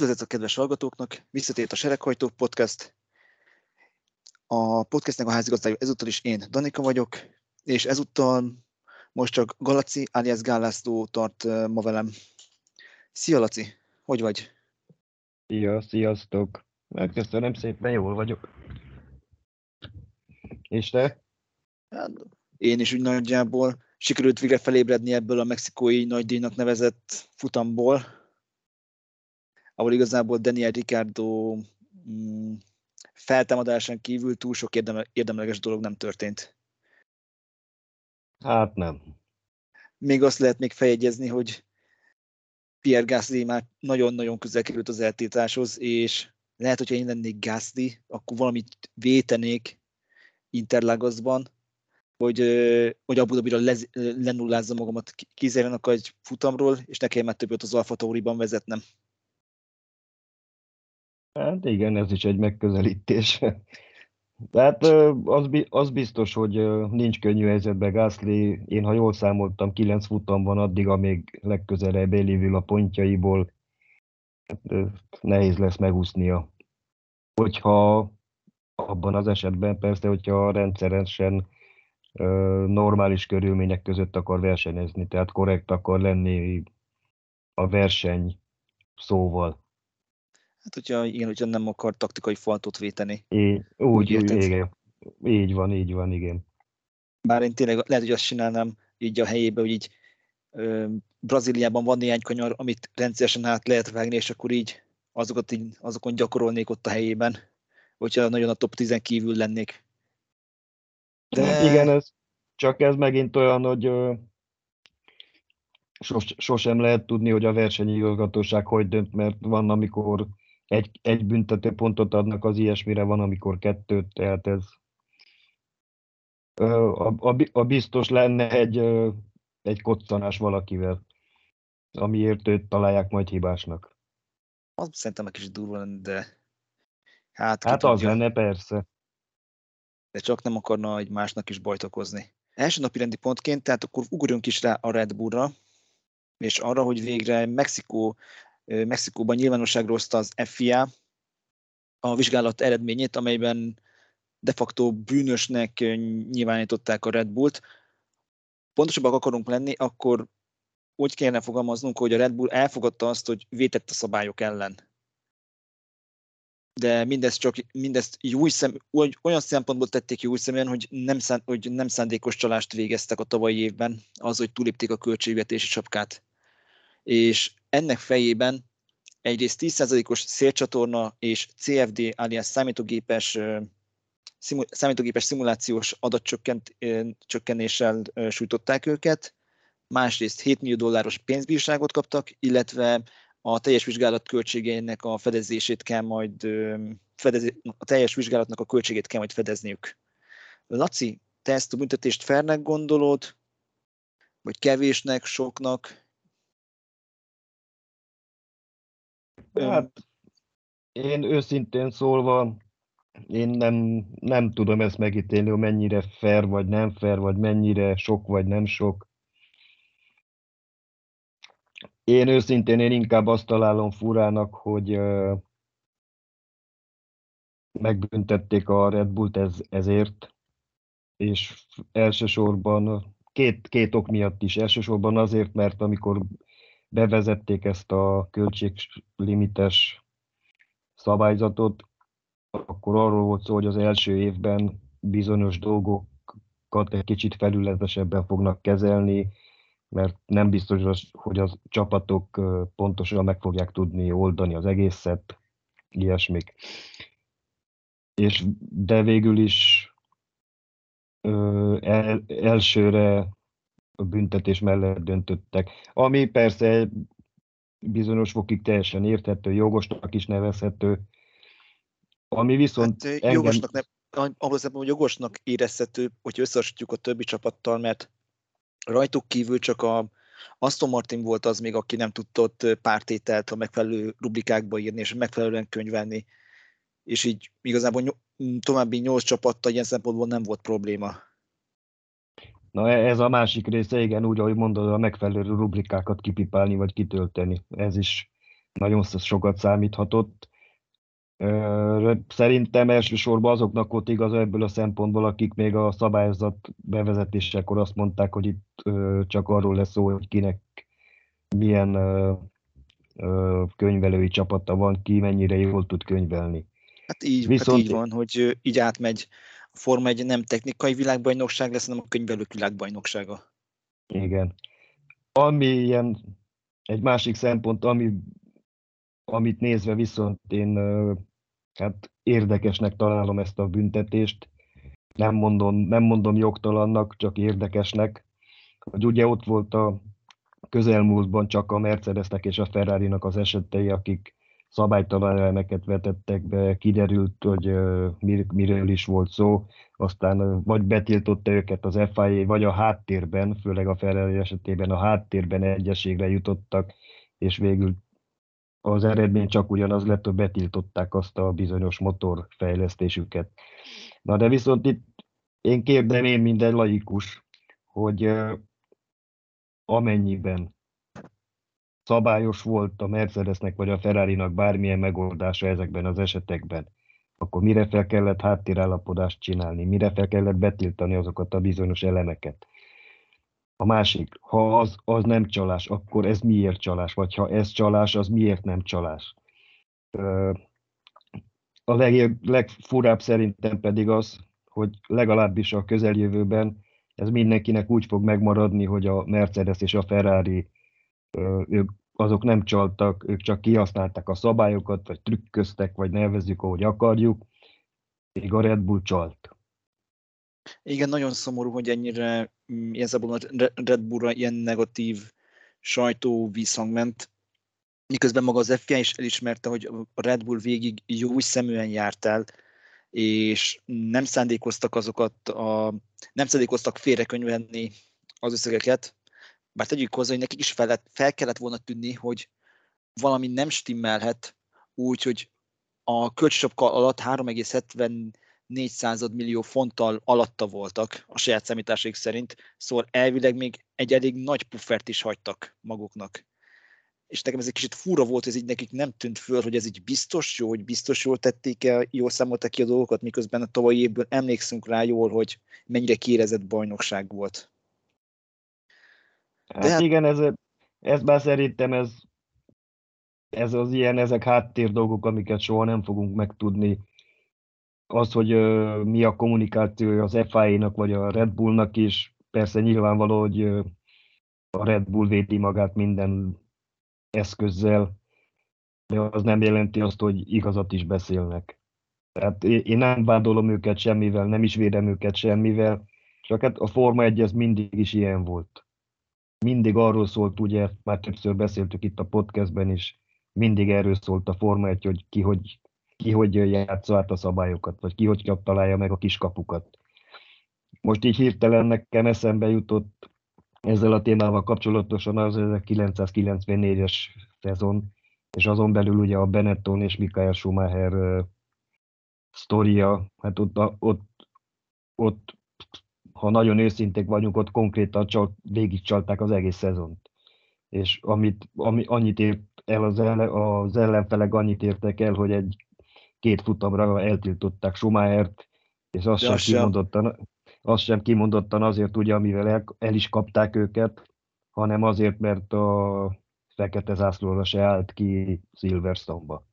Üdvözlet a kedves hallgatóknak, visszatért a Sereghajtók Podcast. A podcastnek a házigazdája ezúttal is én, Danika vagyok, és ezúttal most csak Galaci alias Gálászló tart ma velem. Szia Laci, hogy vagy? Szia, sziasztok! Megköszönöm szépen, jól vagyok. És te? Hát, én is úgy nagyjából sikerült végre felébredni ebből a mexikói nagydíjnak nevezett futamból, ahol igazából Daniel Ricardo mm, feltámadásán kívül túl sok érdemel, érdemleges dolog nem történt. Hát nem. Még azt lehet még feljegyezni, hogy Pierre Gasly már nagyon-nagyon közel került az eltiltáshoz, és lehet, hogyha én lennék Gasly, akkor valamit vétenék Interlagosban, hogy, hogy Abu Dhabira lenullázzam magamat, kizérjenek egy futamról, és ne kelljen már többet az Alfa Tauriban vezetnem. Hát igen, ez is egy megközelítés. Tehát az, az biztos, hogy nincs könnyű helyzetben Gászli. Én, ha jól számoltam, kilenc futam van addig, amíg legközelebb elévül a pontjaiból. Hát, nehéz lesz megúsznia. Hogyha abban az esetben persze, hogyha rendszeresen normális körülmények között akar versenyezni, tehát korrekt akar lenni a verseny szóval. Hát, hogyha, igen, hogyha nem akar taktikai faltot véteni. É, úgy, úgy, igen. Így van, így van, igen. Bár én tényleg lehet, hogy azt csinálnám így a helyébe, hogy így ö, Brazíliában van néhány kanyar, amit rendszeresen át lehet vágni, és akkor így azokat így, azokon gyakorolnék ott a helyében, hogyha nagyon a top 10 kívül lennék. De... Igen, ez, csak ez megint olyan, hogy ö, sos, sosem lehet tudni, hogy a versenyigazgatóság hogy dönt, mert van, amikor egy, egy büntető pontot adnak az ilyesmire, van, amikor kettőt, tehát ez a, a, a biztos lenne egy, egy koccanás valakivel, amiért őt találják majd hibásnak. Az szerintem egy kicsit durva lenne, de hát, hát az lenne persze. De csak nem akarna egy másnak is bajt okozni. Első napi rendi pontként, tehát akkor ugorjunk is rá a Red Bullra, és arra, hogy végre Mexikó Mexikóban nyilvánosságra hozta az FIA a vizsgálat eredményét, amelyben de facto bűnösnek nyilvánították a Red Bullt. Pontosabbak akarunk lenni, akkor úgy kellene fogalmaznunk, hogy a Red Bull elfogadta azt, hogy vétett a szabályok ellen. De mindezt csak mindezt jó szem, olyan szempontból tették jó szemben, hogy nem, szán, hogy nem szándékos csalást végeztek a tavalyi évben, az, hogy túlépték a költségvetési csapkát. És ennek fejében egyrészt 10%-os szélcsatorna és CFD alias számítógépes, számítógépes szimulációs adatcsökkenéssel sújtották őket, másrészt 7 millió dolláros pénzbírságot kaptak, illetve a teljes vizsgálat költségeinek a fedezését kell majd, fedezi, a teljes vizsgálatnak a költségét kell majd fedezniük. Laci, te ezt a büntetést fernek gondolod, vagy kevésnek, soknak? Hát, én őszintén szólva, én nem, nem tudom ezt megítélni, hogy mennyire fair vagy nem fair, vagy mennyire sok vagy nem sok. Én őszintén én inkább azt találom furának, hogy uh, megbüntették a Red Bullt ez, ezért, és elsősorban két, két ok miatt is. Elsősorban azért, mert amikor bevezették ezt a költséglimites szabályzatot, akkor arról volt szó, hogy az első évben bizonyos dolgokat egy kicsit felületesebben fognak kezelni, mert nem biztos, hogy a csapatok pontosan meg fogják tudni oldani az egészet, ilyesmik. És de végül is el, elsőre büntetés mellett döntöttek. Ami persze bizonyos fokig teljesen érthető, jogosnak is nevezhető. Ami viszont hát, engem... jogosnak, ne, ahhoz hogy jogosnak érezhető, hogy összehasonlítjuk a többi csapattal, mert rajtuk kívül csak a Aston Martin volt az még, aki nem tudott pártételt a megfelelő rubrikákba írni, és megfelelően könyvelni, és így igazából további nyolc csapattal ilyen szempontból nem volt probléma. Na e- ez a másik része, igen, úgy, ahogy mondod, a megfelelő rubrikákat kipipálni vagy kitölteni. Ez is nagyon sokat számíthatott. Szerintem elsősorban azoknak volt igaz ebből a szempontból, akik még a szabályzat bevezetésekor azt mondták, hogy itt csak arról lesz szó, hogy kinek milyen könyvelői csapata van, ki mennyire jól tud könyvelni. Hát így, Viszont... hát így van, hogy így átmegy a Forma egy nem technikai világbajnokság lesz, hanem a könyvelők világbajnoksága. Igen. Ami ilyen, egy másik szempont, ami, amit nézve viszont én hát érdekesnek találom ezt a büntetést, nem mondom, nem mondom jogtalannak, csak érdekesnek, hogy ugye ott volt a közelmúltban csak a Mercedesnek és a Ferrari-nak az esetei, akik szabálytalan elemeket vetettek be, kiderült, hogy mir, miről is volt szó, aztán vagy betiltotta őket az FIA, vagy a háttérben, főleg a Ferrari esetében a háttérben egyességre jutottak, és végül az eredmény csak ugyanaz lett, hogy betiltották azt a bizonyos motorfejlesztésüket. Na de viszont itt én kérdeném minden laikus, hogy amennyiben szabályos volt a Mercedesnek vagy a Ferrari-nak bármilyen megoldása ezekben az esetekben, akkor mire fel kellett háttérállapodást csinálni, mire fel kellett betiltani azokat a bizonyos elemeket. A másik, ha az, az nem csalás, akkor ez miért csalás? Vagy ha ez csalás, az miért nem csalás? A leg, legfurább szerintem pedig az, hogy legalábbis a közeljövőben ez mindenkinek úgy fog megmaradni, hogy a Mercedes és a Ferrari ők azok nem csaltak, ők csak kihasználták a szabályokat, vagy trükköztek, vagy nevezzük, ahogy akarjuk, még a Red Bull csalt. Igen, nagyon szomorú, hogy ennyire mm, igazából a Red Bullra ilyen negatív sajtó visszhang ment, miközben maga az FIA is elismerte, hogy a Red Bull végig jó szeműen járt el, és nem szándékoztak azokat, a, nem szándékoztak félrekönyvelni az összegeket, bár tegyük hozzá, hogy nekik is fel, fel kellett volna tűnni, hogy valami nem stimmelhet úgy, hogy a kölcsösapka alatt 3,74 millió fonttal alatta voltak a saját számításaik szerint, szóval elvileg még egy elég nagy puffert is hagytak maguknak. És nekem ez egy kicsit fura volt, ez így nekik nem tűnt föl, hogy ez így biztos jó, hogy biztos jól tették el, jól számoltak ki a dolgokat, miközben a tavalyi évből emlékszünk rá jól, hogy mennyire kérezett bajnokság volt. Hát, hát igen, ez, ez már szerintem ez, ez az ilyen, ezek háttér dolgok, amiket soha nem fogunk megtudni. Az, hogy uh, mi a kommunikációja az FIA-nak vagy a Red Bullnak is, persze nyilvánvaló, hogy uh, a Red Bull védi magát minden eszközzel, de az nem jelenti azt, hogy igazat is beszélnek. Tehát én nem vádolom őket semmivel, nem is védem őket semmivel, csak hát a Forma 1 ez mindig is ilyen volt mindig arról szólt, ugye, már többször beszéltük itt a podcastben is, mindig erről szólt a Forma 1, hogy ki hogy, ki hogy játsza át a szabályokat, vagy ki hogy találja meg a kiskapukat. Most így hirtelen nekem eszembe jutott ezzel a témával kapcsolatosan az 1994-es szezon, és azon belül ugye a Benetton és Michael Schumacher uh, sztoria, hát ott, ott, ott ha nagyon őszinték vagyunk, ott konkrétan csak végigcsalták az egész szezont. És amit, ami, annyit ért el az, ellen, az ellenfelek, annyit értek el, hogy egy két futamra eltiltották Schumachert, és azt sem, sem. Kimondottan, azt sem kimondottan azért, ugye, amivel el, el is kapták őket, hanem azért, mert a fekete zászlóra se állt ki Silverstone-ba.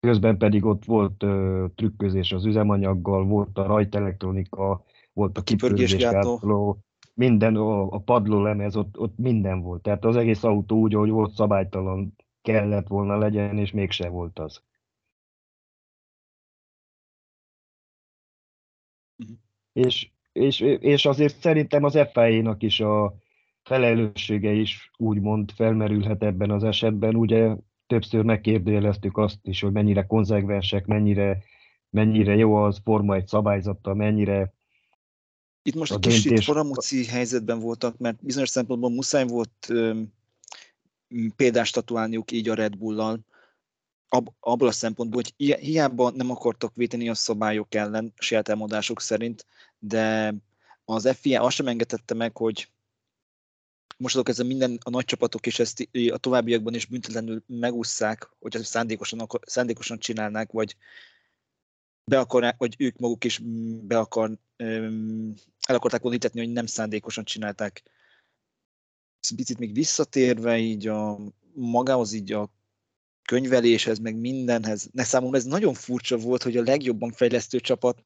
Közben pedig ott volt ö, trükközés az üzemanyaggal, volt a rajtelektronika, volt a, kipörgésgátló, minden, a, a padlólemez, ott, ott minden volt. Tehát az egész autó úgy, hogy volt szabálytalan kellett volna legyen, és mégse volt az. Uh-huh. És, és, és azért szerintem az FIA-nak is a felelőssége is úgymond felmerülhet ebben az esetben. Ugye többször megkérdőjeleztük azt is, hogy mennyire konzekvensek, mennyire, mennyire jó az forma egy szabályzata, mennyire itt most egy kicsit faramúci helyzetben voltak, mert bizonyos szempontból muszáj volt ö, példást statuálniuk így a Red Bull-lal, ab, abból a szempontból, hogy hiába nem akartak védeni a szabályok ellen, saját elmondások szerint, de az FIA azt sem engedette meg, hogy most azok ezzel minden a nagy csapatok és ezt a továbbiakban is büntetlenül megúszszák, hogy ezt szándékosan, szándékosan csinálnák, vagy be akarnák, vagy ők maguk is be akar, el akarták volna hitetni, hogy nem szándékosan csinálták. Picit még visszatérve így a magához, így a könyveléshez, meg mindenhez. Ne számomra ez nagyon furcsa volt, hogy a legjobban fejlesztő csapat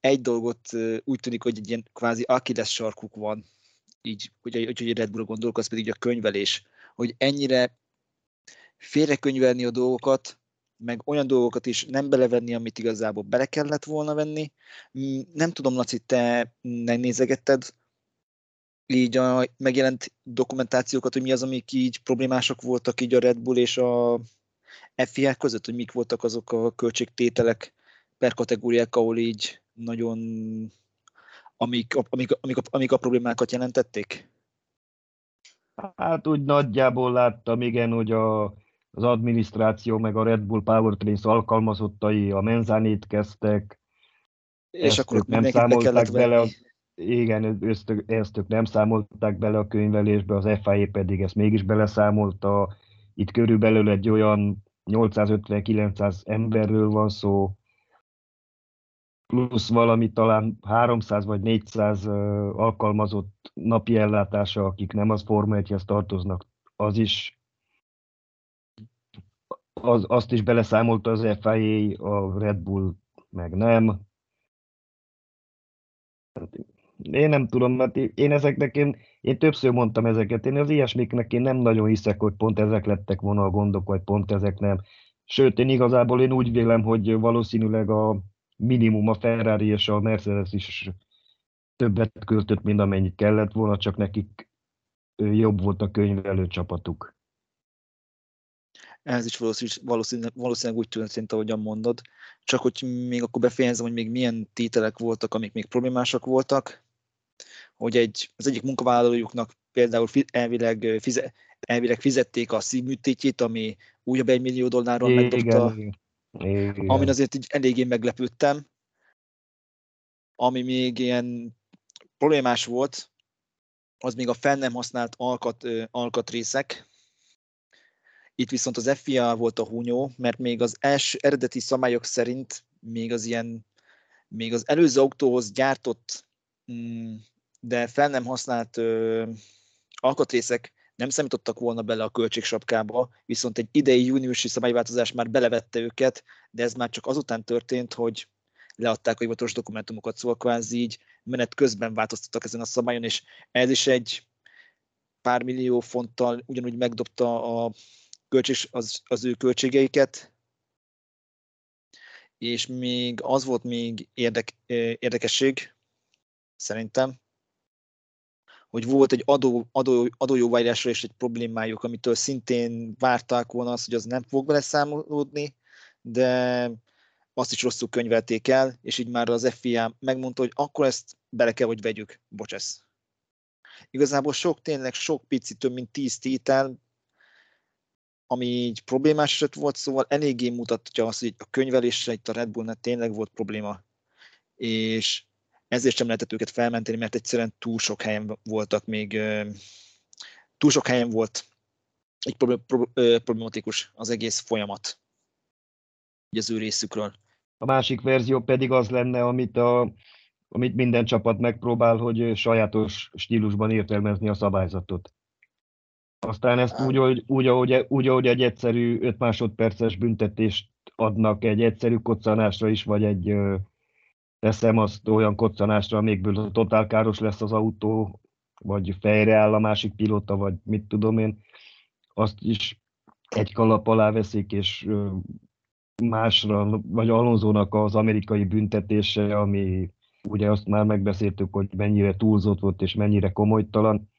egy dolgot úgy tűnik, hogy egy ilyen kvázi Achilles sarkuk van, így, hogy, hogy egy Red Bull gondolok, az pedig a könyvelés, hogy ennyire félrekönyvelni a dolgokat, meg olyan dolgokat is nem belevenni, amit igazából bele kellett volna venni. Mm, nem tudom, Laci, te nézegetted így a megjelent dokumentációkat, hogy mi az, amik így problémások voltak így a Red Bull és a FIA között, hogy mik voltak azok a költségtételek per kategóriák, ahol így nagyon amik, amik, amik, amik a problémákat jelentették? Hát úgy nagyjából láttam, igen, hogy a, az adminisztráció meg a Red Bull Powertrains alkalmazottai a menzánét kezdtek, és ezt akkor nem számolták bele, a, igen, ezt, ezt ők nem számolták bele a könyvelésbe, az FIA pedig ezt mégis beleszámolta. Itt körülbelül egy olyan 850-900 emberről van szó, plusz valami talán 300 vagy 400 alkalmazott napi ellátása, akik nem az Forma 1 tartoznak, az is az, azt is beleszámolta az FIA, a Red Bull meg nem. Hát én nem tudom, mert én ezeknek, én, én többször mondtam ezeket, én az ilyesmiknek én nem nagyon hiszek, hogy pont ezek lettek volna a gondok, vagy pont ezek nem. Sőt, én igazából én úgy vélem, hogy valószínűleg a minimum a Ferrari és a Mercedes is többet költött, mint amennyit kellett volna, csak nekik jobb volt a könyvelő csapatuk. Ez is valószínűleg, valószínűleg, valószínűleg úgy történt, ahogyan mondod. Csak hogy még akkor befejezem, hogy még milyen tételek voltak, amik még problémásak voltak, hogy egy, az egyik munkavállalójuknak például elvileg, fize, elvileg fizették a szívműtétjét, ami újabb egy millió dollárról megdobta igen. Igen. amin azért így eléggé meglepődtem. Ami még ilyen problémás volt, az még a fel nem használt alkat, alkatrészek. Itt viszont az FIA volt a húnyó, mert még az első eredeti szabályok szerint még az ilyen, még az előző autóhoz gyártott, mm, de fel nem használt ö, alkatrészek nem számítottak volna bele a költségsapkába, viszont egy idei júniusi szabályváltozás már belevette őket, de ez már csak azután történt, hogy leadták a hivatalos dokumentumokat, szóval kvázi így menet közben változtattak ezen a szabályon, és ez is egy pár millió fonttal ugyanúgy megdobta a költség, az, az ő költségeiket, és még az volt még érdek, érdekesség, szerintem, hogy volt egy adó, adó, adójóváírásra is egy problémájuk, amitől szintén várták volna azt, hogy az nem fog beleszámolódni, de azt is rosszul könyvelték el, és így már az FIA megmondta, hogy akkor ezt bele kell, hogy vegyük. Bocsesz. Igazából sok, tényleg sok pici, több mint tíz tétel, ami így problémás eset volt, szóval eléggé mutatja azt, hogy a könyvelésre itt a Red Bullnál tényleg volt probléma. És ezért sem lehetett őket felmenteni, mert egyszerűen túl sok helyen voltak még, túl sok helyen volt egy problematikus az egész folyamat az ő részükről. A másik verzió pedig az lenne, amit, a, amit minden csapat megpróbál, hogy sajátos stílusban értelmezni a szabályzatot. Aztán ezt úgy, hogy, úgy, ahogy, úgy, ahogy egy egyszerű 5 másodperces büntetést adnak egy egyszerű koccanásra is, vagy egy teszem azt olyan koccanásra, amikből totál káros lesz az autó, vagy fejre áll a másik pilóta, vagy mit tudom én, azt is egy kalap alá veszik, és másra, vagy Alonzónak az amerikai büntetése, ami ugye azt már megbeszéltük, hogy mennyire túlzott volt, és mennyire komolytalan.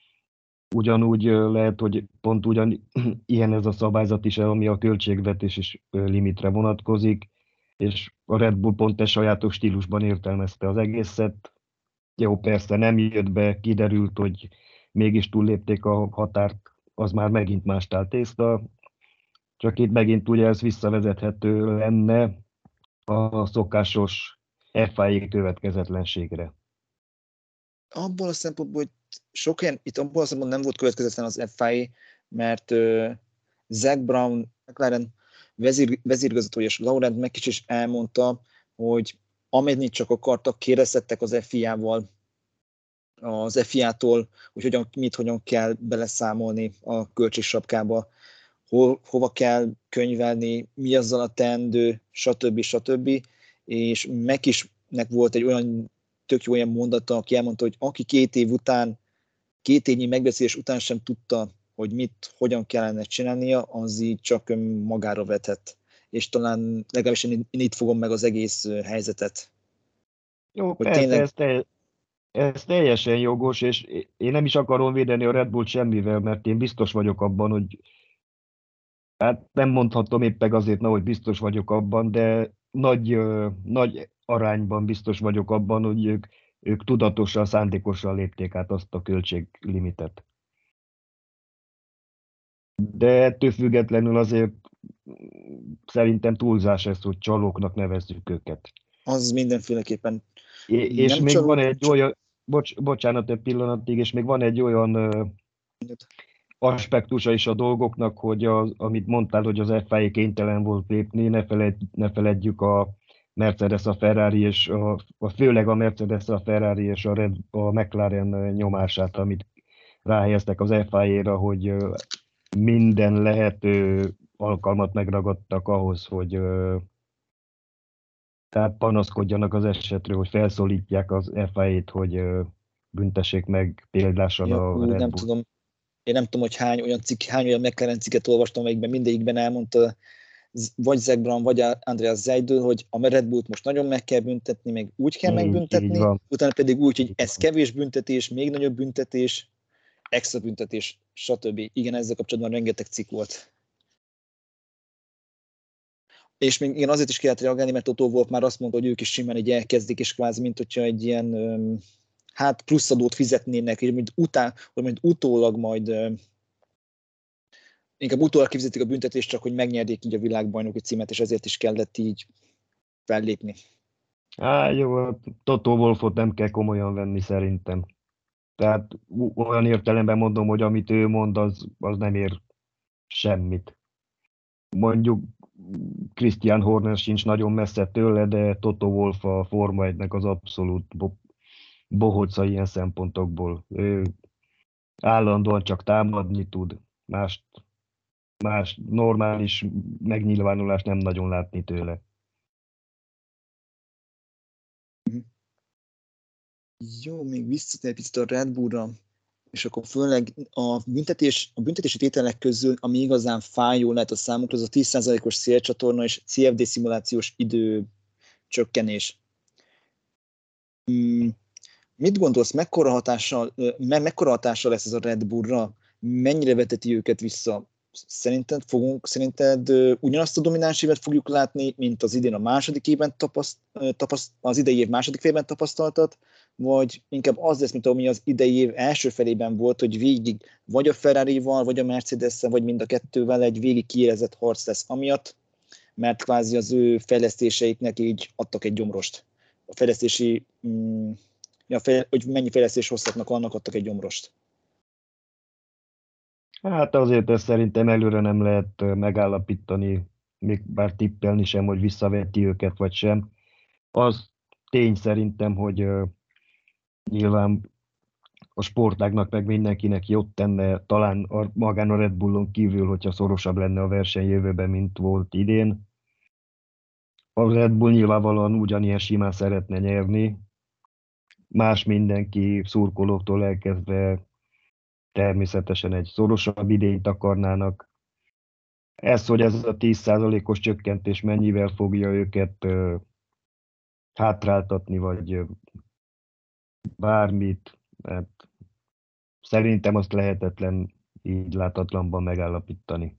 Ugyanúgy lehet, hogy pont ugyan ilyen ez a szabályzat is, ami a költségvetés limitre vonatkozik, és a Red Bull pont egy sajátos stílusban értelmezte az egészet. Jó, persze nem jött be, kiderült, hogy mégis túllépték a határt, az már megint más tészta, csak itt megint ugye ez visszavezethető lenne a szokásos FIA következetlenségre. Abból a szempontból, hogy sok ilyen, itt abból azt nem volt következetlen az FIA, mert uh, Zach Brown, McLaren vezír, vezérigazgatója és Laurent meg is elmondta, hogy amennyit csak akartak, kérdeztettek az FIA-val, az FIA-tól, hogy hogyan, mit, hogyan kell beleszámolni a költségsapkába, hol, hova kell könyvelni, mi azzal a teendő, stb. stb. És meg is nek volt egy olyan tök jó olyan mondata, aki elmondta, hogy aki két év után, két évnyi megbeszélés után sem tudta, hogy mit, hogyan kellene csinálnia, az így csak magára vetett. És talán legalábbis én, én itt fogom meg az egész helyzetet. Jó, hogy persze, tényleg... ez, te, ez teljesen jogos, és én nem is akarom védeni a Red Bull semmivel, mert én biztos vagyok abban, hogy hát nem mondhatom éppen azért, na, hogy biztos vagyok abban, de nagy, nagy arányban biztos vagyok abban, hogy ők, ők tudatosan, szándékosan lépték át azt a költséglimitet. De ettől függetlenül azért szerintem túlzás ez, hogy csalóknak nevezzük őket. Az mindenféleképpen. É, és még van egy olyan, bocs, bocsánat egy pillanatig, és még van egy olyan ö, aspektusa is a dolgoknak, hogy az, amit mondtál, hogy az FIA kénytelen volt lépni, ne, feled, ne feledjük a Mercedes, a Ferrari, és a, a, főleg a Mercedes, a Ferrari és a, Red, a McLaren nyomását, amit ráhelyeztek az FIA-ra, hogy minden lehető alkalmat megragadtak ahhoz, hogy tehát panaszkodjanak az esetről, hogy felszólítják az FIA-t, hogy büntessék meg példásan ja, a Red Nem tudom, én nem tudom, hogy hány olyan cikk, hány olyan McLaren cikket olvastam, amelyikben mindegyikben elmondta vagy Zach Brown, vagy Andreas Zeidl, hogy a Red Bullt most nagyon meg kell büntetni, meg úgy kell megbüntetni, utána pedig úgy, hogy ez kevés büntetés, még nagyobb büntetés, extra büntetés, stb. Igen, ezzel kapcsolatban rengeteg cikk volt. És még igen, azért is kellett reagálni, mert Otto Wolf már azt mondta, hogy ők is simán így elkezdik, és kvázi, mint hogyha egy ilyen hát pluszadót fizetnének, és mint után, vagy mint utólag majd inkább utólag kifizetik a büntetést, csak hogy megnyerjék így a világbajnoki címet, és ezért is kellett így fellépni. Á, jó, Toto Wolfot nem kell komolyan venni szerintem. Tehát olyan értelemben mondom, hogy amit ő mond, az, az nem ér semmit. Mondjuk Christian Horner sincs nagyon messze tőle, de Toto Wolf a Forma 1 az abszolút bo- bohóca ilyen szempontokból. Ő állandóan csak támadni tud, mást más normális megnyilvánulást nem nagyon látni tőle. Jó, még visszatér picit a Red Bullra, és akkor főleg a, büntetés, a büntetési tételek közül, ami igazán fájó lehet a számukra, az a 10%-os szélcsatorna és CFD szimulációs idő csökkenés. Hmm, mit gondolsz, mekkora hatással, me, mekkora hatással lesz ez a Red Bullra? Mennyire veteti őket vissza? Szerinted fogunk, szerinted ugyanazt a domináns évet fogjuk látni, mint az idén a második évben tapaszt, tapaszt, az idei év második évben tapasztaltat, vagy inkább az lesz, mint ami az idei év első felében volt, hogy végig vagy a Ferrari-val, vagy a mercedes vagy mind a kettővel egy végig kiérezett harc lesz amiatt, mert kvázi az ő fejlesztéseiknek így adtak egy gyomrost. A fejlesztési, mm, ja, fejl, hogy mennyi fejlesztés hozhatnak, annak adtak egy gyomrost. Hát azért ezt szerintem előre nem lehet megállapítani, még bár tippelni sem, hogy visszaveti őket vagy sem. Az tény szerintem, hogy nyilván a sportágnak meg mindenkinek jót tenne, talán a, magán a Red Bullon kívül, hogyha szorosabb lenne a verseny jövőben, mint volt idén. A Red Bull nyilvánvalóan ugyanilyen simán szeretne nyerni, más mindenki szurkolóktól elkezdve természetesen egy szorosabb idényt akarnának. Ez, hogy ez a 10%-os csökkentés mennyivel fogja őket hátráltatni, vagy bármit, mert szerintem azt lehetetlen így látatlanban megállapítani.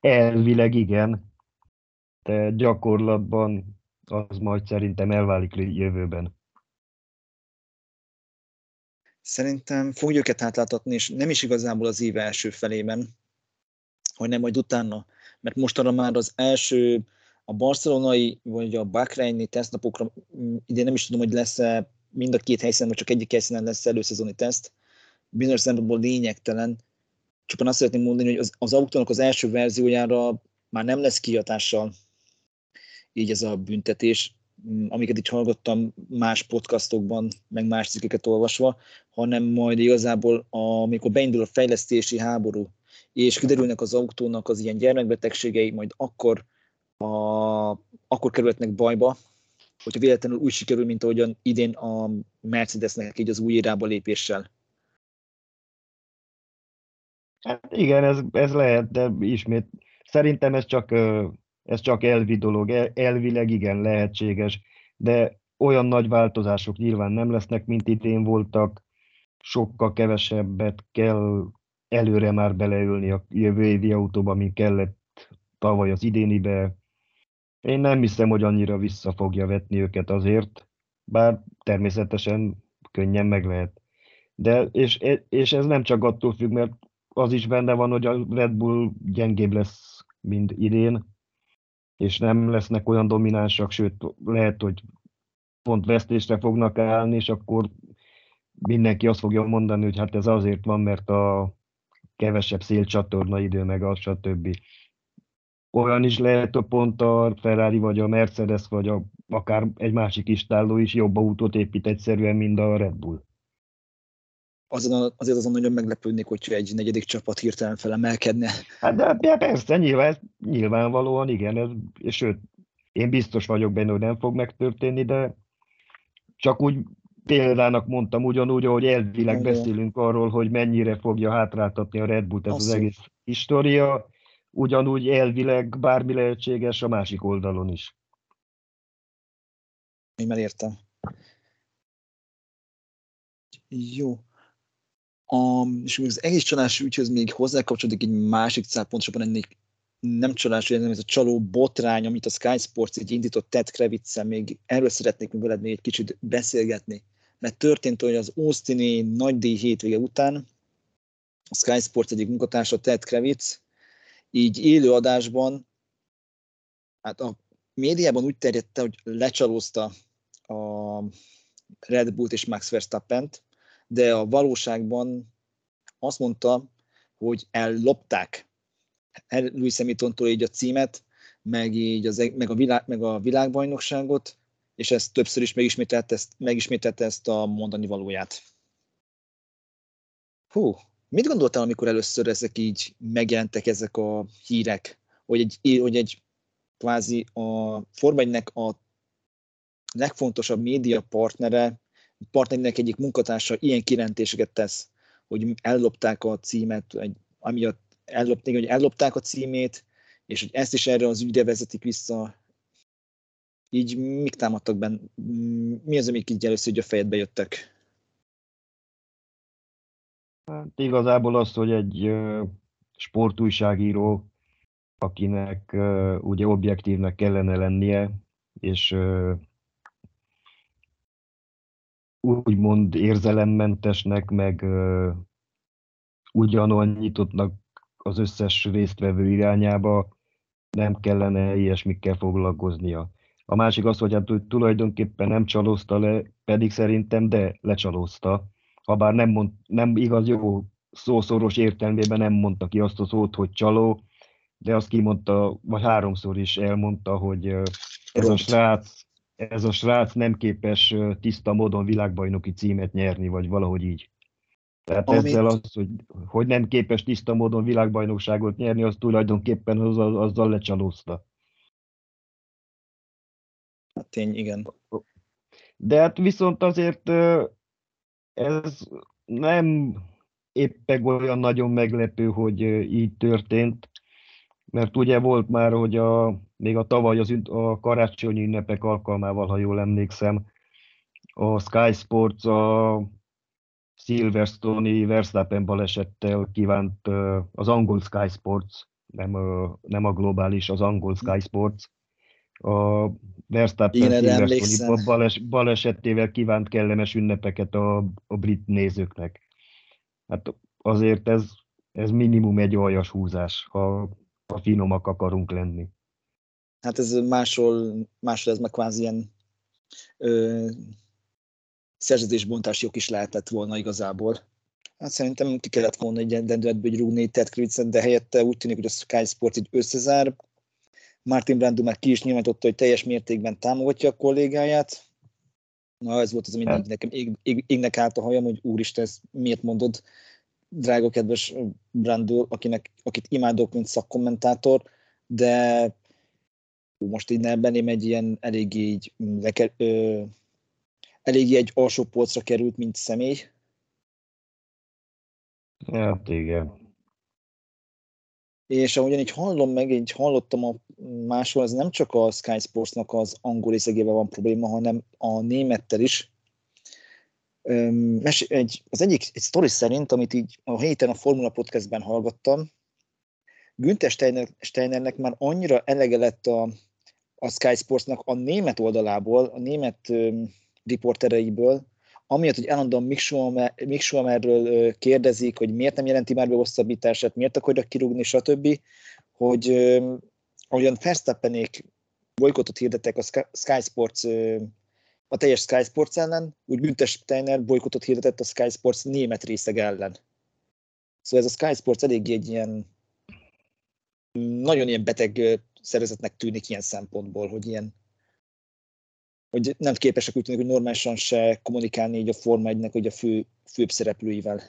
Elvileg igen, de gyakorlatban az majd szerintem elválik jövőben. Szerintem fogja őket átláthatni, és nem is igazából az év első felében, hogy nem majd utána. Mert mostanra már az első, a barcelonai vagy a Bahreini tesztnapokra, mm, ide nem is tudom, hogy lesz-e mind a két helyszínen, vagy csak egyik helyszínen lesz előszezoni teszt, bizonyos szempontból lényegtelen. Csupán azt szeretném mondani, hogy az, az autónak az első verziójára már nem lesz kihatással így ez a büntetés, amiket így hallgattam más podcastokban, meg más cikkeket olvasva, hanem majd igazából, amikor beindul a fejlesztési háború, és kiderülnek az autónak az ilyen gyermekbetegségei, majd akkor, a, akkor kerülhetnek bajba, hogyha véletlenül úgy sikerül, mint ahogyan idén a Mercedesnek így az új irába lépéssel. Hát igen, ez, ez lehet, de ismét szerintem ez csak, ez csak elvi dolog. Elvileg igen, lehetséges, de olyan nagy változások nyilván nem lesznek, mint idén voltak, sokkal kevesebbet kell előre már beleülni a jövő évi autóba, mint kellett tavaly az idénibe. Én nem hiszem, hogy annyira vissza fogja vetni őket azért, bár természetesen könnyen meg lehet. De, és, és ez nem csak attól függ, mert az is benne van, hogy a Red Bull gyengébb lesz, mint idén, és nem lesznek olyan dominánsak, sőt, lehet, hogy pont vesztésre fognak állni, és akkor mindenki azt fogja mondani, hogy hát ez azért van, mert a kevesebb szélcsatorna idő, meg az, stb. Olyan is lehet, hogy pont a Ferrari, vagy a Mercedes, vagy a, akár egy másik istálló is jobb autót épít egyszerűen, mint a Red Bull. Azon, azért azon nagyon meglepődnék, hogyha egy negyedik csapat hirtelen felemelkedne. Hát de, de persze, nyilván, nyilvánvalóan igen, ez, és sőt, én biztos vagyok benne, hogy nem fog megtörténni, de csak úgy példának mondtam ugyanúgy, hogy elvileg Igen. beszélünk arról, hogy mennyire fogja hátráltatni a Red Bullt ez Azt az egész história, ugyanúgy elvileg bármi lehetséges a másik oldalon is. Én már értem. Jó. A, és az egész csalás ügyhöz még hozzákapcsolódik egy másik szál, pontosabban ennél nem csalás, hanem ez a csaló botrány, amit a Sky Sports így indított Ted kravitz még erről szeretnék még veled még egy kicsit beszélgetni. Mert történt, hogy az Austini nagydíj hétvége után a Sky Sports egyik munkatársa Ted Kravitz így élő adásban, hát a médiában úgy terjedte, hogy lecsalózta a Red Bullt és Max Verstappen-t, de a valóságban azt mondta, hogy ellopták Louis Hamiltontól így a címet, meg, így az, meg, a világ, meg a világbajnokságot, és ezt többször is megismételte ezt, megismételte ezt a mondani valóját. Hú, mit gondoltál, amikor először ezek így megjelentek, ezek a hírek, hogy egy, hogy egy kvázi a Forma 1 a legfontosabb média partnere, partnernek egyik munkatársa ilyen kijelentéseket tesz, hogy ellopták a címet, egy, amiatt ellopták, hogy ellopták a címét, és hogy ezt is erre az ügyre vezetik vissza, így mik támadtak benne? Mi az, amik így először így a fejedbe jöttek? Hát igazából az, hogy egy sportújságíró, akinek ugye objektívnek kellene lennie, és úgymond érzelemmentesnek, meg ugyanolyan nyitottnak az összes résztvevő irányába nem kellene ilyesmikkel foglalkoznia. A másik az, hogy hát tulajdonképpen nem csalózta le, pedig szerintem de lecsalózta. Habár nem, mond, nem igaz jó szószoros értelmében nem mondta ki azt a szót, hogy csaló, de azt kimondta, vagy háromszor is elmondta, hogy ez a srác, ez a srác nem képes tiszta módon világbajnoki címet nyerni, vagy valahogy így. Tehát Amit... ezzel az, hogy, hogy nem képes tiszta módon világbajnokságot nyerni, az tulajdonképpen azzal, azzal lecsalózta. Hát tény, igen. De hát viszont azért ez nem éppen olyan nagyon meglepő, hogy így történt, mert ugye volt már, hogy a, még a tavaly az, a karácsonyi ünnepek alkalmával, ha jól emlékszem, a Sky Sports a Silverstone-i Verstappen balesettel kívánt az angol Sky Sports, nem, nem a globális, az angol Sky Sports, a Verstappen Silverstone bales, balesetével kívánt kellemes ünnepeket a, a brit nézőknek. Hát azért ez, ez minimum egy aljas húzás, ha, ha finomak akarunk lenni. Hát ez máshol, máshol ez meg kvázi ilyen ö, szerződésbontás jog is lehetett volna igazából. Hát szerintem ki kellett volna egy dendőetből rúgni Ted Krivicet, de helyette úgy tűnik, hogy a Sky Sport így összezár. Martin Brando már ki is nyilvánította, hogy teljes mértékben támogatja a kollégáját. Na, ez volt az, ami hát. nekem ég, ég, égnek állt a hajam, hogy úristen, ezt miért mondod, drága kedves Brando, akinek, akit imádok, mint szakkommentátor, de most így ne benném egy ilyen eléggé így leker, ö, eléggé egy alsó polcra került, mint személy. Hát igen. És ahogyan így hallom meg, így hallottam a máshol, ez nem csak a Sky Sportsnak az angol részegével van probléma, hanem a némettel is. Egy, az egyik egy sztori szerint, amit így a héten a Formula Podcastben hallgattam, Günther Steiner, Steinernek már annyira elege lett a, a Sky Sportsnak a német oldalából, a német riportereiből, amiatt, hogy állandóan Mick Schumacherről kérdezik, hogy miért nem jelenti már be hosszabbítását, miért akarja kirúgni, stb., hogy ahogyan Verstappenék bolykottot hirdettek a Sky Sports, a teljes Sky Sports ellen, úgy Günther Steiner bolykottot hirdetett a Sky Sports német részeg ellen. Szóval ez a Sky Sports eléggé egy ilyen nagyon ilyen beteg szervezetnek tűnik ilyen szempontból, hogy ilyen hogy nem képesek úgy tűnik, hogy normálisan se kommunikálni így a Forma 1 hogy a fő, főbb szereplőivel.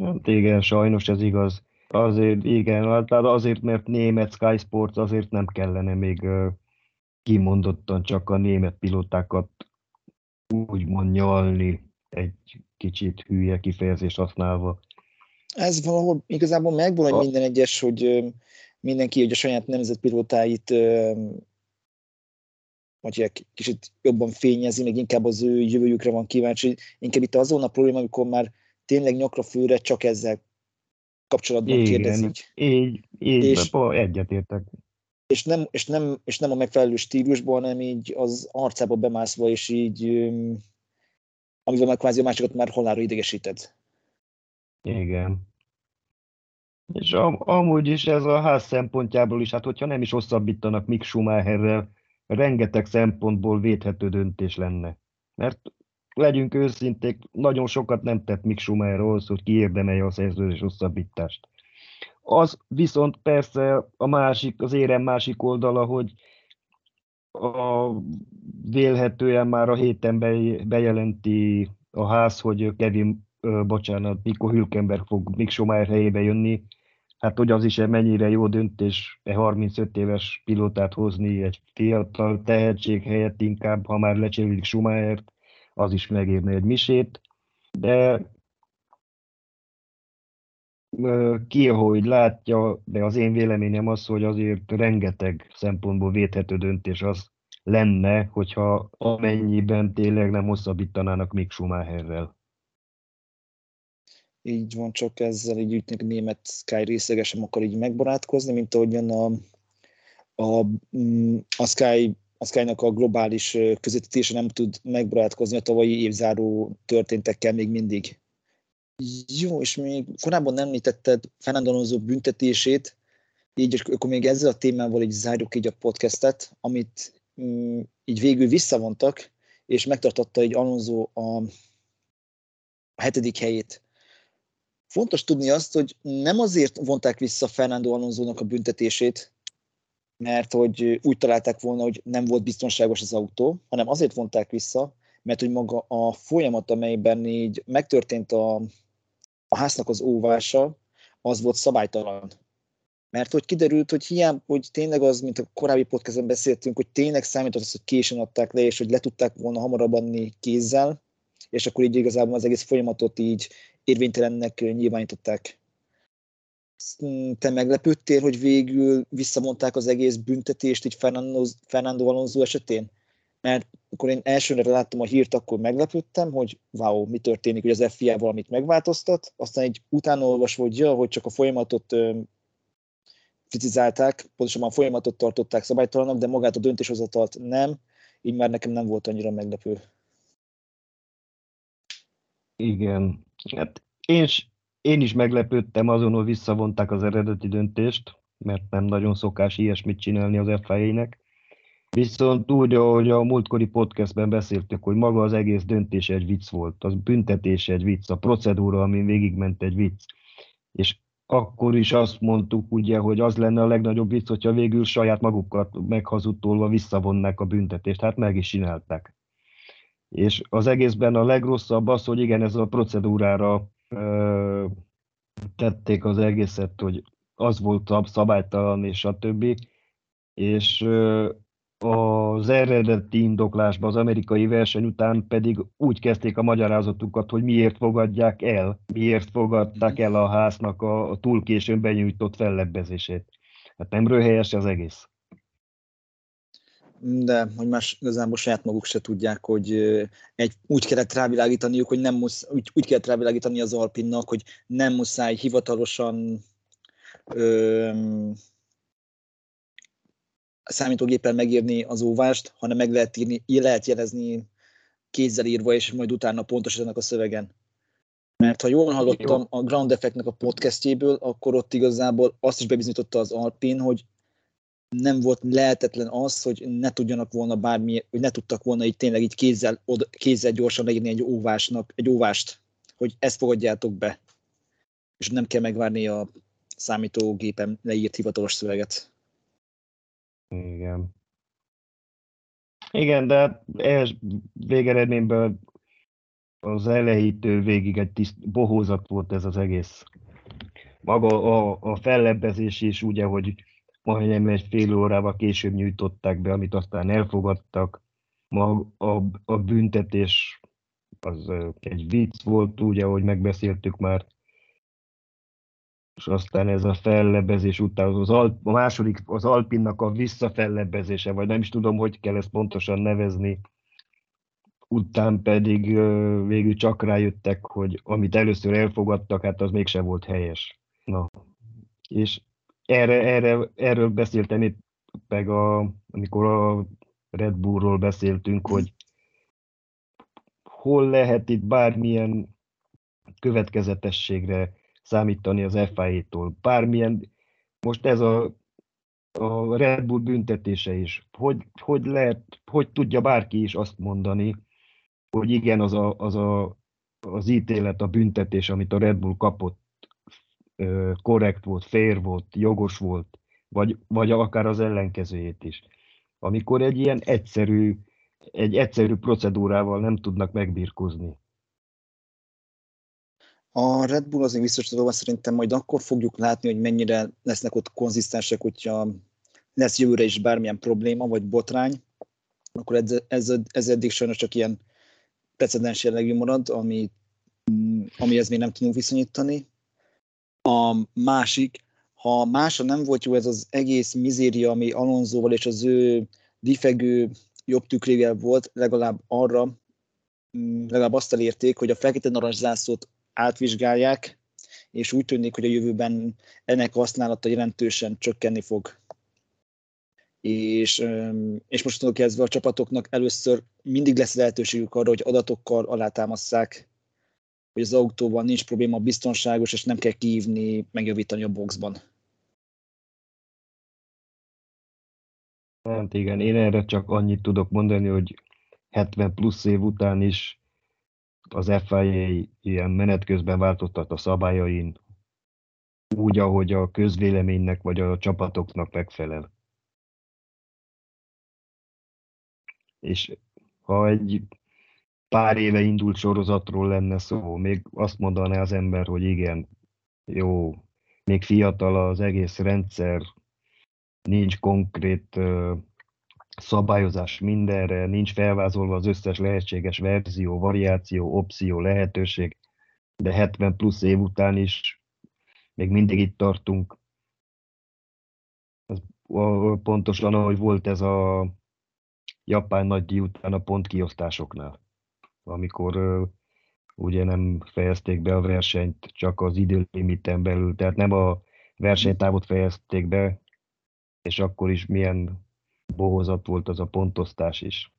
Hát igen, sajnos ez igaz. Azért, igen, tehát azért, mert német Sky Sports, azért nem kellene még kimondottan csak a német pilótákat úgymond nyalni, egy kicsit hülye kifejezést használva. Ez valahol igazából megvan, hogy minden egyes, hogy mindenki hogy a saját nemzetpilótáit vagy egy kicsit jobban fényezi, még inkább az ő jövőjükre van kíváncsi. Inkább itt azon a probléma, amikor már tényleg nyakra főre csak ezzel kapcsolatban Igen, kérdezik. Így, így és, egyetértek. És nem, és, nem, és nem a megfelelő stílusban, hanem így az arcába bemászva, és így amivel már kvázi a másikat már halára idegesíted. Igen. És am, amúgy is ez a ház szempontjából is, hát hogyha nem is hosszabbítanak Mick Schumacherrel, rengeteg szempontból védhető döntés lenne. Mert legyünk őszinték, nagyon sokat nem tett Mick Schumacher ahhoz, hogy kiérdemelje a szerződés hosszabbítást. Az viszont persze a másik, az érem másik oldala, hogy a, vélhetően már a héten bejelenti a ház, hogy Kevin, bocsánat, Nico Hülkenberg fog Mick Schumacher helyébe jönni, hát hogy az is egy mennyire jó döntés egy 35 éves pilótát hozni egy fiatal tehetség helyett inkább, ha már lecserélik Schumachert, az is megérne egy misét, de ki, ahogy látja, de az én véleményem az, hogy azért rengeteg szempontból védhető döntés az lenne, hogyha amennyiben tényleg nem hosszabbítanának még Schumacherrel így van, csak ezzel így a német Sky részeges sem akar így megbarátkozni, mint ahogyan a, a, mm, a Sky a Sky-nak a globális közvetítése nem tud megbarátkozni a tavalyi évzáró történtekkel még mindig. Jó, és még korábban említetted Fernando Alonso büntetését, így akkor még ezzel a témával így zárjuk így a podcastet, amit mm, így végül visszavontak, és megtartotta egy Alonso a, a hetedik helyét. Fontos tudni azt, hogy nem azért vonták vissza Fernando Alonso-nak a büntetését, mert hogy úgy találták volna, hogy nem volt biztonságos az autó, hanem azért vonták vissza, mert hogy maga a folyamat, amelyben így megtörtént a, a háznak az óvása, az volt szabálytalan. Mert hogy kiderült, hogy hiába, hogy tényleg az, mint a korábbi podcastban beszéltünk, hogy tényleg számított az, hogy későn adták le, és hogy le tudták volna hamarabb adni kézzel, és akkor így igazából az egész folyamatot így érvénytelennek nyilvánították. Te meglepődtél, hogy végül visszamondták az egész büntetést így Fernando, Fernando Alonso esetén? Mert akkor én elsőre láttam a hírt, akkor meglepődtem, hogy wow, mi történik, hogy az FIA valamit megváltoztat, aztán egy utána olvasva, hogy ja, hogy csak a folyamatot kritizálták, pontosabban a folyamatot tartották szabálytalanak, de magát a döntéshozatalt nem, így már nekem nem volt annyira meglepő. Igen, Hát én, én is meglepődtem azon, hogy visszavonták az eredeti döntést, mert nem nagyon szokás ilyesmit csinálni az FIA-nek. Viszont úgy, ahogy a múltkori podcastben beszéltük, hogy maga az egész döntés egy vicc volt, az büntetés egy vicc, a procedúra, amin végigment egy vicc. És akkor is azt mondtuk, ugye, hogy az lenne a legnagyobb vicc, hogyha végül saját magukat meghazudtolva visszavonnák a büntetést. Hát meg is csinálták. És az egészben a legrosszabb az, hogy igen, ez a procedúrára ö, tették az egészet, hogy az volt szabálytalan, és a többi. És ö, az eredeti indoklásban az amerikai verseny után pedig úgy kezdték a magyarázatukat, hogy miért fogadják el, miért fogadták el a háznak a, a túl későn benyújtott fellebbezését. Hát nem röhelyes az egész. De hogy más igazából saját maguk se tudják, hogy egy, úgy kellett rávilágítaniuk, hogy nem musz, úgy, úgy kellett rávilágítani az Alpinnak, hogy nem muszáj hivatalosan ö, számítógéppel megírni az óvást, hanem meg lehet írni, lehet jelezni kézzel írva, és majd utána pontosítanak a szövegen. Mert ha jól hallottam a Ground Effect-nek a podcastjéből, akkor ott igazából azt is bebizonyította az Alpin, hogy nem volt lehetetlen az, hogy ne tudjanak volna bármi, hogy ne tudtak volna így tényleg így kézzel, oda, kézzel gyorsan leírni egy óvásnak, egy óvást, hogy ezt fogadjátok be. És nem kell megvárni a számítógépen leírt hivatalos szöveget. Igen. Igen, de ehhez végeredményben az elejétől végig egy tiszt, bohózat volt ez az egész. Maga a, a fellebbezés is ugye, hogy majdnem egy fél órával később nyújtották be, amit aztán elfogadtak. Mag, a, a büntetés az egy vicc volt, ugye, ahogy megbeszéltük már, és aztán ez a fellebbezés után az Al- a második, az Alpinnak a visszafellebbezése, vagy nem is tudom, hogy kell ezt pontosan nevezni, után pedig végül csak rájöttek, hogy amit először elfogadtak, hát az mégse volt helyes. Na, és erre, erre, erről beszéltem itt, meg a, amikor a Red Bullról beszéltünk, hogy hol lehet itt bármilyen következetességre számítani az FIA-tól. Bármilyen, most ez a, a Red Bull büntetése is. Hogy, hogy lehet, hogy tudja bárki is azt mondani, hogy igen, az a, az, a, az ítélet, a büntetés, amit a Red Bull kapott, korrekt volt, fair volt, jogos volt, vagy, vagy akár az ellenkezőjét is. Amikor egy ilyen egyszerű, egy egyszerű procedúrával nem tudnak megbirkózni. A Red Bull azért biztosítóval szerintem majd akkor fogjuk látni, hogy mennyire lesznek ott konzisztensek, hogyha lesz jövőre is bármilyen probléma vagy botrány, akkor ez, ez, ez eddig sajnos csak ilyen precedens jellegű marad, ami, amihez még nem tudunk viszonyítani. A másik, ha másra nem volt jó ez az egész mizéria, ami Alonzóval és az ő difegő jobb tükrével volt, legalább arra, legalább azt elérték, hogy a fekete narancs zászlót átvizsgálják, és úgy tűnik, hogy a jövőben ennek használata jelentősen csökkenni fog. És, és most kezdve a csapatoknak először mindig lesz lehetőségük arra, hogy adatokkal alátámasszák, hogy az autóban nincs probléma, biztonságos, és nem kell kiívni, megjavítani a boxban. Hát igen, én erre csak annyit tudok mondani, hogy 70 plusz év után is az FIA ilyen menet közben változtat a szabályain, úgy, ahogy a közvéleménynek vagy a csapatoknak megfelel. És ha egy pár éve indult sorozatról lenne szó, még azt mondaná az ember, hogy igen, jó, még fiatal az egész rendszer, nincs konkrét szabályozás mindenre, nincs felvázolva az összes lehetséges verzió, variáció, opció, lehetőség, de 70 plusz év után is még mindig itt tartunk. Ez pontosan, ahogy volt ez a japán nagydíj után a pontkiosztásoknál, amikor ugye nem fejezték be a versenyt csak az időlimiten belül, tehát nem a versenytávot fejezték be, és akkor is milyen bohozat volt az a pontosztás is.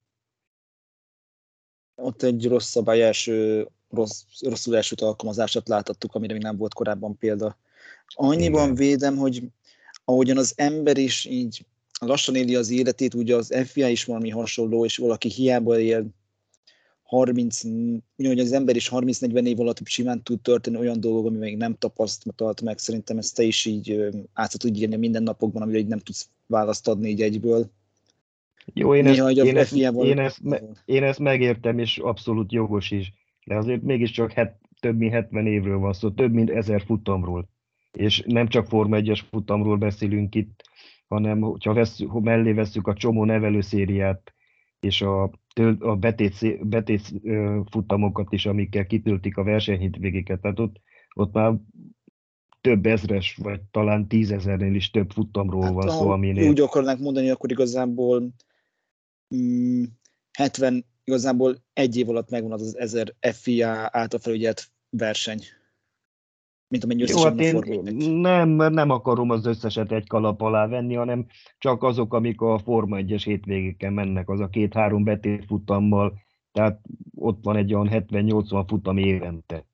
Ott egy rossz szabály első, rossz, rosszul elsőt alkalmazását láthattuk, amire még nem volt korábban példa. Annyiban Igen. védem, hogy ahogyan az ember is így lassan éli az életét, ugye az FBI is valami hasonló, és valaki hiába él 30, hogy az ember is 30-40 év alatt simán tud történni olyan dolgok, ami még nem tapasztalt meg. Szerintem ezt te is így át tudod írni minden napokban, amire így nem tudsz választ adni így egyből. Jó, én, Néha, ezt, én, ezt, én, ezt, én ezt megértem, és abszolút jogos is. De azért mégiscsak het, több mint 70 évről van szó, több mint ezer futamról. És nem csak Forma 1-es futamról beszélünk itt, hanem hogyha vesszük, ha mellé veszük a csomó nevelőszériát, és a, a betét, betét futamokat is, amikkel kitöltik a versenyhitvégéket. Tehát ott, ott már több ezres, vagy talán tízezernél is több futamról hát, van szó, aminél... Úgy akarnánk mondani, akkor igazából mm, 70, igazából egy év alatt megvan az az 1000 FIA által felügyelt verseny mint amennyi Jó, hát én nem, nem akarom az összeset egy kalap alá venni, hanem csak azok, amik a Forma 1-es hétvégéken mennek, az a két-három betétfutammal, tehát ott van egy olyan 70-80 futam évente.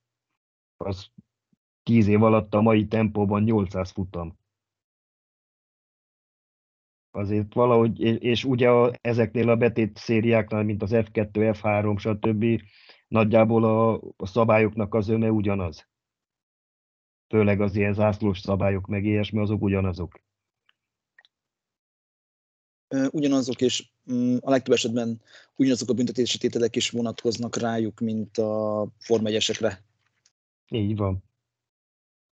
Az 10 év alatt a mai tempóban 800 futam. Azért valahogy, és, ugye a, ezeknél a betét szériáknál, mint az F2, F3, stb. nagyjából a, a szabályoknak az öme ugyanaz főleg az ilyen zászlós szabályok, meg ilyesmi, azok ugyanazok. Ugyanazok, és mm, a legtöbb esetben ugyanazok a büntetési tételek is vonatkoznak rájuk, mint a Forma Így van.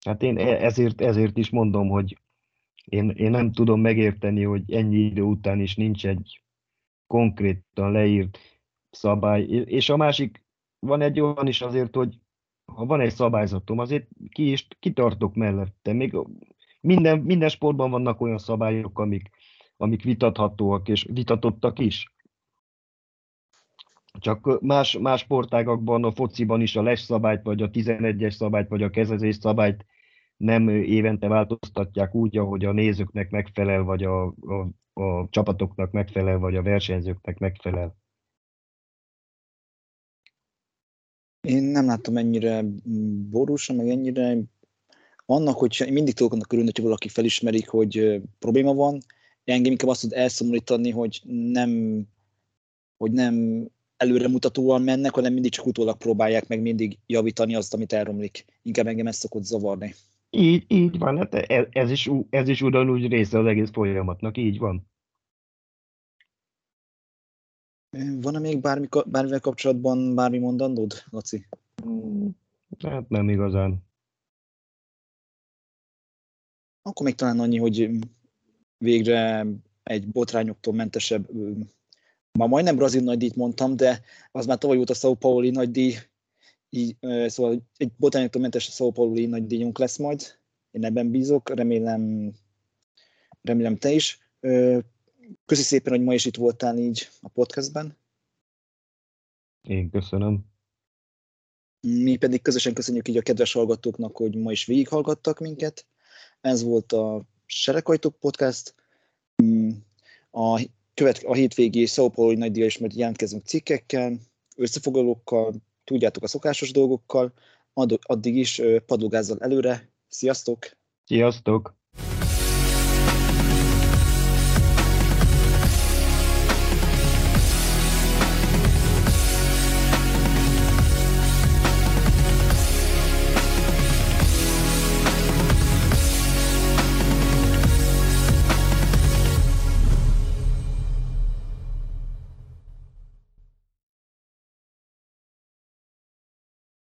Hát én e, ezért, ezért is mondom, hogy én, én nem tudom megérteni, hogy ennyi idő után is nincs egy konkrétan leírt szabály. És a másik, van egy olyan is azért, hogy ha van egy szabályzatom, azért ki is kitartok mellette. Még minden, minden sportban vannak olyan szabályok, amik, amik vitathatóak és vitatottak is. Csak más, más sportágakban, a fociban is a les szabályt, vagy a 11-es szabályt, vagy a kezezés szabályt nem évente változtatják úgy, ahogy a nézőknek megfelel, vagy a, a, a csapatoknak megfelel, vagy a versenyzőknek megfelel. Én nem látom ennyire borúsan, meg ennyire annak, hogy mindig tudok annak örülni, hogy valaki felismerik, hogy probléma van, engem inkább azt tud elszomorítani, hogy nem, hogy nem előremutatóan mennek, hanem mindig csak utólag próbálják meg mindig javítani azt, amit elromlik. Inkább engem ezt szokott zavarni. Így, így van, hát ez, ez, is, ez is ugyanúgy része az egész folyamatnak, így van. Van-e még bármi, bármivel kapcsolatban bármi mondandód, Laci? Hát nem igazán. Akkor még talán annyi, hogy végre egy botrányoktól mentesebb, ma majdnem brazil nagydíjt mondtam, de az már tavaly volt a São Pauli nagydíj, így, szóval egy botrányoktól mentes São Pauli nagydíjunk lesz majd. Én ebben bízok, remélem, remélem te is. Köszi szépen, hogy ma is itt voltál így a podcastben. Én köszönöm. Mi pedig közösen köszönjük így a kedves hallgatóknak, hogy ma is végighallgattak minket. Ez volt a Serekajtók Podcast. Mm, a, követ, a hétvégi São Paulo nagy is majd jelentkezünk cikkekkel, összefoglalókkal, tudjátok a szokásos dolgokkal. Addig is padogázzal előre. Sziasztok! Sziasztok!